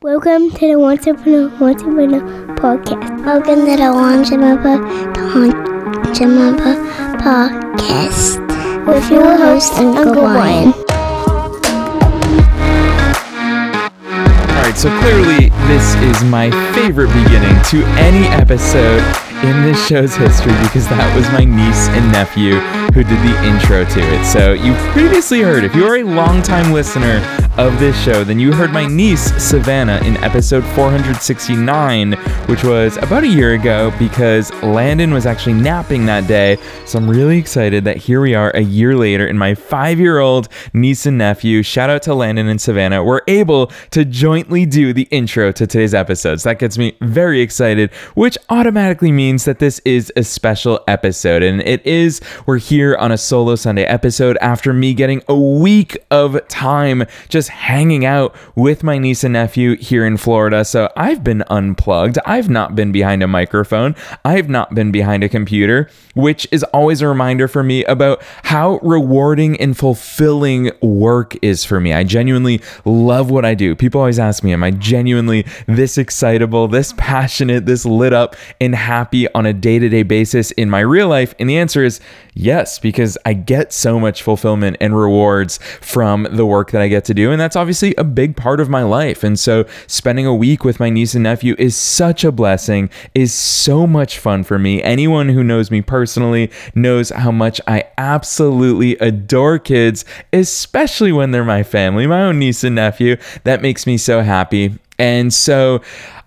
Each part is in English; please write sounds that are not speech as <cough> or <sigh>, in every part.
Welcome to the Once Upon a Once Upon a podcast. Welcome to the Once Upon a Once Upon a podcast with your host Uncle Brian. All right, so clearly this is my favorite beginning to any episode in this show's history because that was my niece and nephew who did the intro to it. So you previously heard, if you are a longtime listener of this show, then you heard my niece Savannah in episode 469, which was about a year ago because Landon was actually napping that day. So I'm really excited that here we are a year later and my five year old niece and nephew, shout out to Landon and Savannah, were able to jointly do the intro to today's episode. So That gets me very excited, which automatically means that this is a special episode. And it is, we're here on a solo Sunday episode after me getting a week of time just hanging out with my niece and nephew here in Florida. So I've been unplugged. I've not been behind a microphone. I've not been behind a computer, which is always a reminder for me about how rewarding and fulfilling work is for me. I genuinely love what I do. People always ask me, am I genuinely this excitable, this passionate, this lit up and happy on a day to day basis in my real life? And the answer is yes, because I get so much fulfillment and rewards from the work that I get to do. And that's obviously a big part of my life. And so spending a week with my niece and nephew is such a blessing, is so much fun for me. Anyone who knows me personally knows how much I absolutely adore kids, especially when they're my family, my own niece and nephew. That makes me so happy. And so,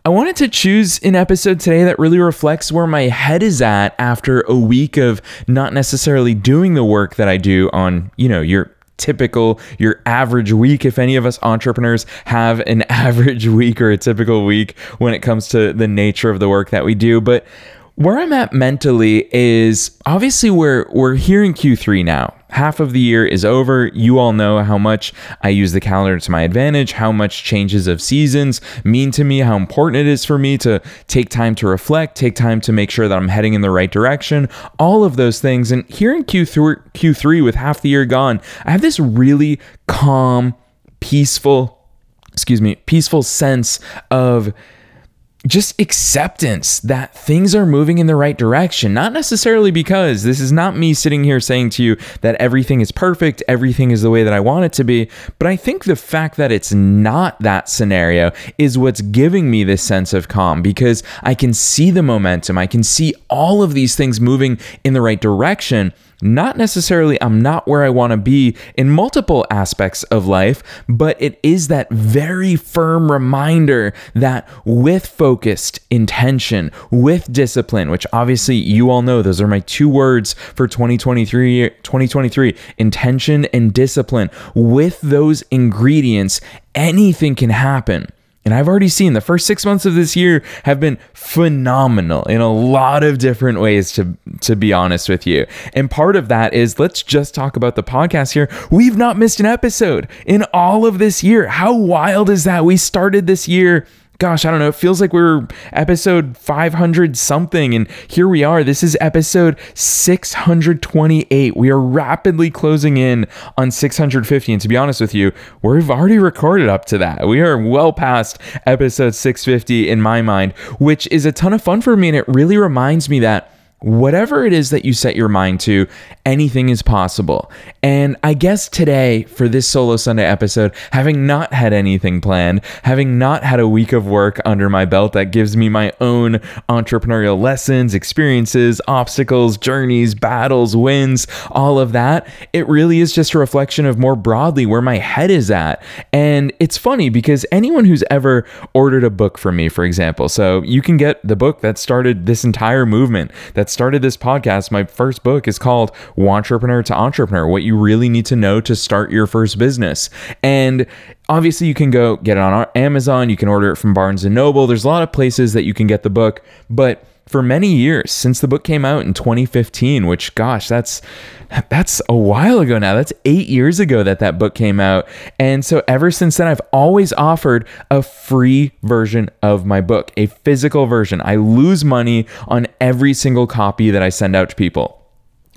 I wanted to choose an episode today that really reflects where my head is at after a week of not necessarily doing the work that I do on, you know, your typical, your average week. If any of us entrepreneurs have an <laughs> average week or a typical week when it comes to the nature of the work that we do. But where I'm at mentally is obviously we're we're here in Q3 now. Half of the year is over. You all know how much I use the calendar to my advantage, how much changes of seasons mean to me, how important it is for me to take time to reflect, take time to make sure that I'm heading in the right direction, all of those things. And here in Q3, Q3 with half the year gone, I have this really calm, peaceful, excuse me, peaceful sense of just acceptance that things are moving in the right direction. Not necessarily because this is not me sitting here saying to you that everything is perfect, everything is the way that I want it to be, but I think the fact that it's not that scenario is what's giving me this sense of calm because I can see the momentum, I can see all of these things moving in the right direction not necessarily I'm not where I want to be in multiple aspects of life, but it is that very firm reminder that with focused intention, with discipline, which obviously you all know those are my two words for 2023 2023, intention and discipline. With those ingredients, anything can happen. And I've already seen the first six months of this year have been phenomenal in a lot of different ways, to, to be honest with you. And part of that is let's just talk about the podcast here. We've not missed an episode in all of this year. How wild is that? We started this year gosh, I don't know, it feels like we're episode 500 something. And here we are. This is episode 628. We are rapidly closing in on 650. And to be honest with you, we've already recorded up to that. We are well past episode 650 in my mind, which is a ton of fun for me. And it really reminds me that whatever it is that you set your mind to, anything is possible. And I guess today, for this Solo Sunday episode, having not had anything planned, having not had a week of work under my belt that gives me my own entrepreneurial lessons, experiences, obstacles, journeys, battles, wins, all of that, it really is just a reflection of more broadly where my head is at. And it's funny because anyone who's ever ordered a book from me, for example, so you can get the book that started this entire movement, that started this podcast, my first book is called Wantrepreneur to Entrepreneur What You Really Need to Know to Start Your First Business. And obviously, you can go get it on Amazon, you can order it from Barnes and Noble. There's a lot of places that you can get the book, but for many years since the book came out in 2015 which gosh that's that's a while ago now. That's 8 years ago that that book came out. And so ever since then I've always offered a free version of my book a physical version. I lose money on every single copy that I send out to people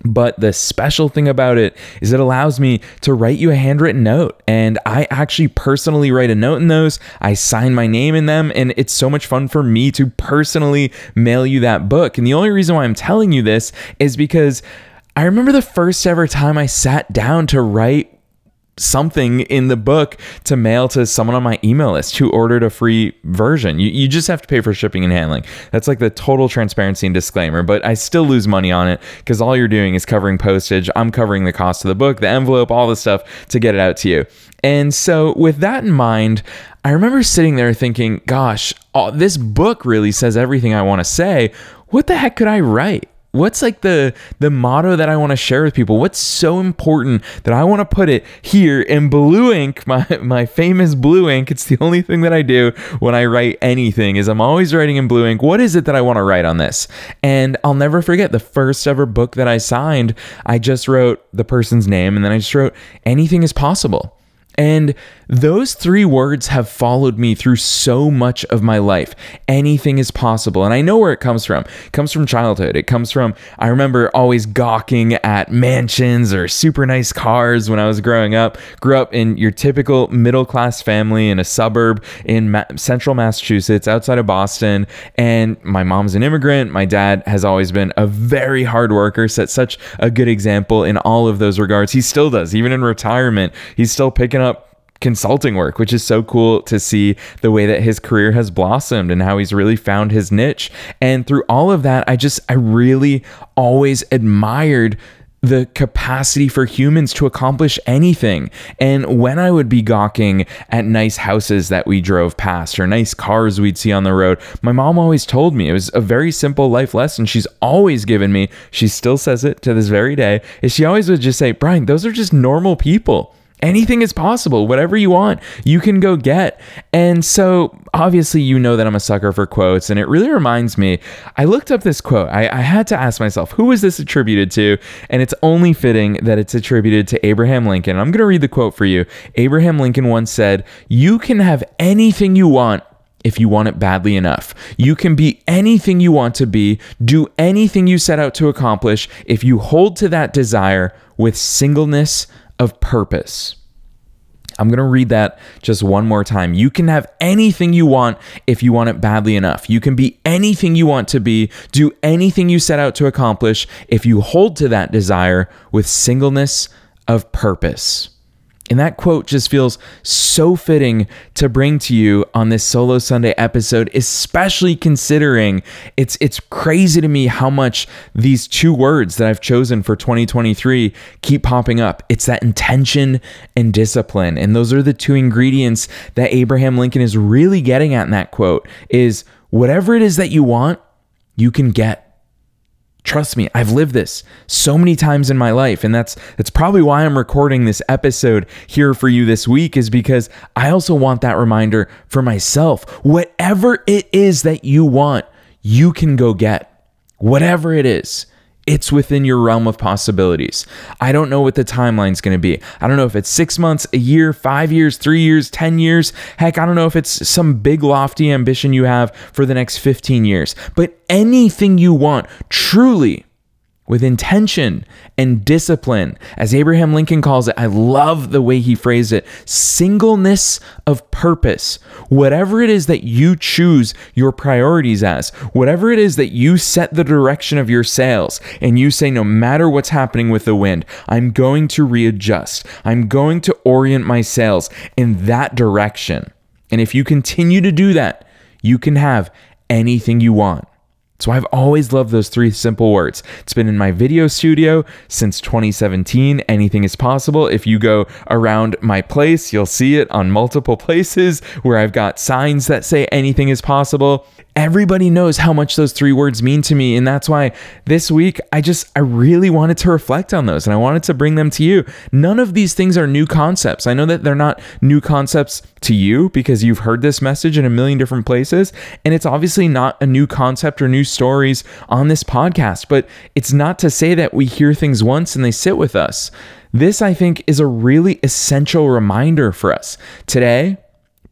But the special thing about it is it allows me to write you a handwritten note. And I actually personally write a note in those. I sign my name in them. And it's so much fun for me to personally mail you that book. And the only reason why I'm telling you this is because I remember the first ever time I sat down to write something in the book to mail to someone on my email list who ordered a free version. You, you just have to pay for shipping and handling. That's like the total transparency and disclaimer, but I still lose money on it because all you're doing is covering postage. I'm covering the cost of the book, the envelope, all the stuff to get it out to you. And so, with that in mind, I remember sitting there thinking, gosh, oh, this book really says everything I want to say. What the heck could I write? What's like the the motto that I want to share with people? What's so important that I want to put it here in blue ink, my my famous blue ink. It's the only thing that I do when I write anything is I'm always writing in blue ink. What is it that I want to write on this? And I'll never forget the first ever book that I signed, I just wrote the person's name and then I just wrote anything is possible. And those three words have followed me through so much of my life. Anything is possible. And I know where it comes from. It comes from childhood. It comes from, I remember always gawking at mansions or super nice cars when I was growing up. Grew up in your typical middle class family in a suburb in Ma- central Massachusetts outside of Boston. And my mom's an immigrant. My dad has always been a very hard worker, set such a good example in all of those regards. He still does, even in retirement. He's still picking up consulting work, which is so cool to see the way that his career has blossomed and how he's really found his niche. And through all of that, I just, I really always admired the capacity for humans to accomplish anything. And when I would be gawking at nice houses that we drove past or nice cars we'd see on the road, my mom always told me it was a very simple life lesson she's always given me. She still says it to this very day. Is she always would just say, Brian, those are just normal people anything is possible. Whatever you want, you can go get. And so, obviously, you know that I'm a sucker for quotes. And it really reminds me, I looked up this quote. I, I had to ask myself, who is this attributed to? And it's only fitting that it's attributed to Abraham Lincoln. I'm going to read the quote for you. Abraham Lincoln once said, You can have anything you want if you want it badly enough. You can be anything you want to be, do anything you set out to accomplish if you hold to that desire with singleness of purpose. I'm going to read that just one more time. You can have anything you want if you want it badly enough. You can be anything you want to be, do anything you set out to accomplish if you hold to that desire with singleness of purpose. And that quote just feels so fitting to bring to you on this solo Sunday episode, especially considering it's it's crazy to me how much these two words that I've chosen for 2023 keep popping up. It's that intention and discipline. And those are the two ingredients that Abraham Lincoln is really getting at in that quote is whatever it is that you want, you can get. Trust me, I've lived this so many times in my life and that's that's probably why I'm recording this episode here for you this week is because I also want that reminder for myself. Whatever it is that you want, you can go get. Whatever it is. It's within your realm of possibilities. I don't know what the timeline's going to be. I don't know if it's six months, a year, five years, three years, 10 years. Heck, I don't know if it's some big, lofty ambition you have for the next 15 years. But anything you want, truly, with intention and discipline. As Abraham Lincoln calls it, I love the way he phrased it singleness of purpose. Whatever it is that you choose your priorities as, whatever it is that you set the direction of your sails, and you say, no matter what's happening with the wind, I'm going to readjust, I'm going to orient my sails in that direction. And if you continue to do that, you can have anything you want. So I've always loved those three simple words. It's been in my video studio since 2017. Anything is possible. If you go around my place, you'll see it on multiple places where I've got signs that say anything is possible everybody knows how much those three words mean to me and that's why this week i just i really wanted to reflect on those and i wanted to bring them to you. None of these things are new concepts. I know that they're not new concepts to you because you've heard this message in a million different places and it's obviously not a new concept or new stories on this podcast but it's not to say that we hear things once and they sit with us. This i think is a really essential reminder for us. Today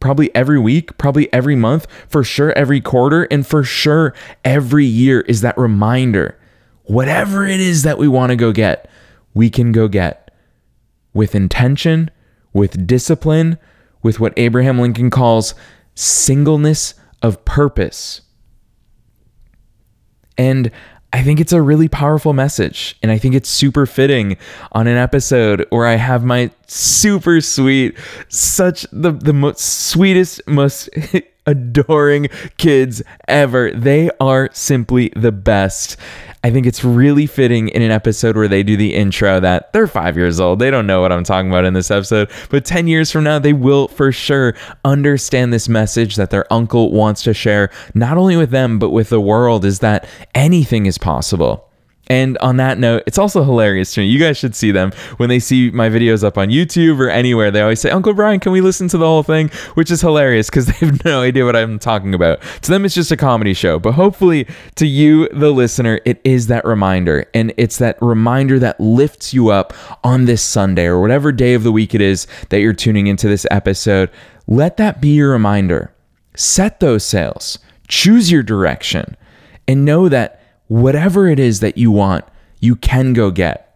probably every week, probably every month, for sure every quarter, and for sure every year is that reminder. whatever it is that we want to go get, we can go get with intention, with discipline, with what Abraham Lincoln calls singleness of purpose. And I think it's a really powerful message. And I think it's super fitting on an episode where I have my super sweet, such the, the most sweetest, most <laughs> adoring kids ever. They are simply the best. I think it's really fitting in an episode where they do the intro that they're five years old. They don't know what I'm talking about in this episode, but 10 years from now, they will for sure understand this message that their uncle wants to share, not only with them, but with the world is that anything is possible. And on that note, it's also hilarious to me. You guys should see them when they see my videos up on YouTube or anywhere. They always say, Uncle Brian, can we listen to the whole thing? Which is hilarious because <laughs> they have no idea what I'm talking about. To them, it's just a comedy show. But hopefully, to you, the listener, it is that reminder. And it's that reminder that lifts you up on this Sunday or whatever day of the week it is that you're tuning into this episode. Let that be your reminder. Set those sails, choose your direction, and know that whatever it is that you want, you can go get.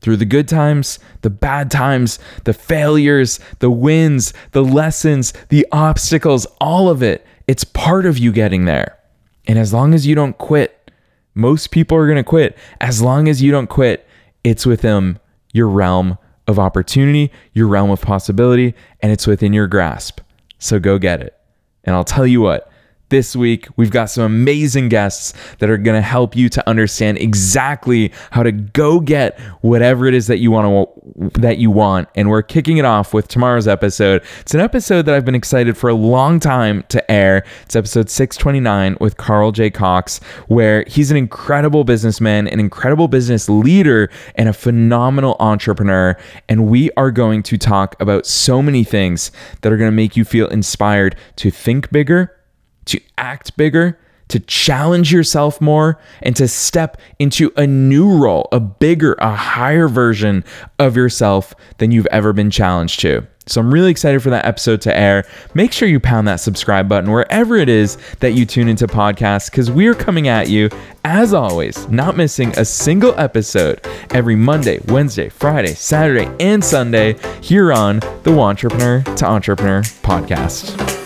Through the good times, the bad times, the failures, the wins, the lessons, the obstacles, all of it, it's part of you getting there. And as long as you don't quit, most people are going to quit. As long as you don't quit, it's within your realm of opportunity, your realm of possibility, and it's within your grasp. So go get it. And I'll tell you what, this week, we've got some amazing guests that are going to help you to understand exactly how to go get whatever it is that you want that you want. And we're kicking it off with tomorrow's episode. It's an episode that I've been excited for a long time to air. It's episode 629 with Carl J. Cox, where he's an incredible businessman, an incredible business leader, and a phenomenal entrepreneur. And we are going to talk about so many things that are going to make you feel inspired to think bigger to act bigger, to challenge yourself more, and to step into a new role, a bigger, a higher version of yourself than you've ever been challenged to. So I'm really excited for that episode to air. Make sure you pound that subscribe button wherever it is that you tune into podcasts because we're coming at you, as always, not missing a single episode every Monday, Wednesday, Friday, Saturday, and Sunday here on the Wantrepreneur to Entrepreneur podcast.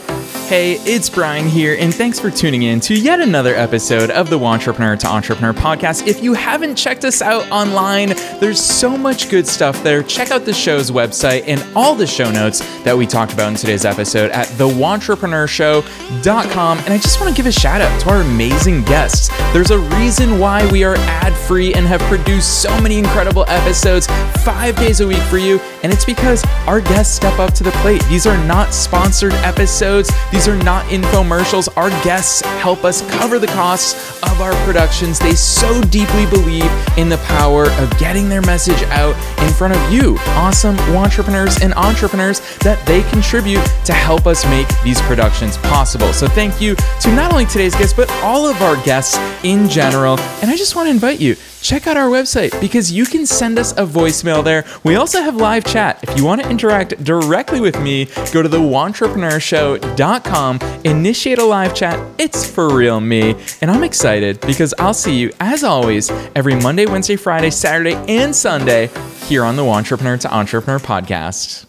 Hey, it's Brian here, and thanks for tuning in to yet another episode of the Wantrepreneur to Entrepreneur podcast. If you haven't checked us out online, there's so much good stuff there. Check out the show's website and all the show notes that we talked about in today's episode at thewantrepreneurshow.com. And I just want to give a shout out to our amazing guests. There's a reason why we are ad free and have produced so many incredible episodes five days a week for you, and it's because our guests step up to the plate. These are not sponsored episodes. These are not infomercials. Our guests help us cover the costs of our productions. They so deeply believe in the power of getting their message out in front of you, awesome wantrepreneurs and entrepreneurs, that they contribute to help us make these productions possible. So thank you to not only today's guests, but all of our guests in general. And I just want to invite you check out our website because you can send us a voicemail there. We also have live chat. If you want to interact directly with me, go to thewantrepreneurshow.com, initiate a live chat. It's for real me. And I'm excited because I'll see you, as always, every Monday, Wednesday, Friday, Saturday, and Sunday here on the Wantrepreneur to Entrepreneur podcast.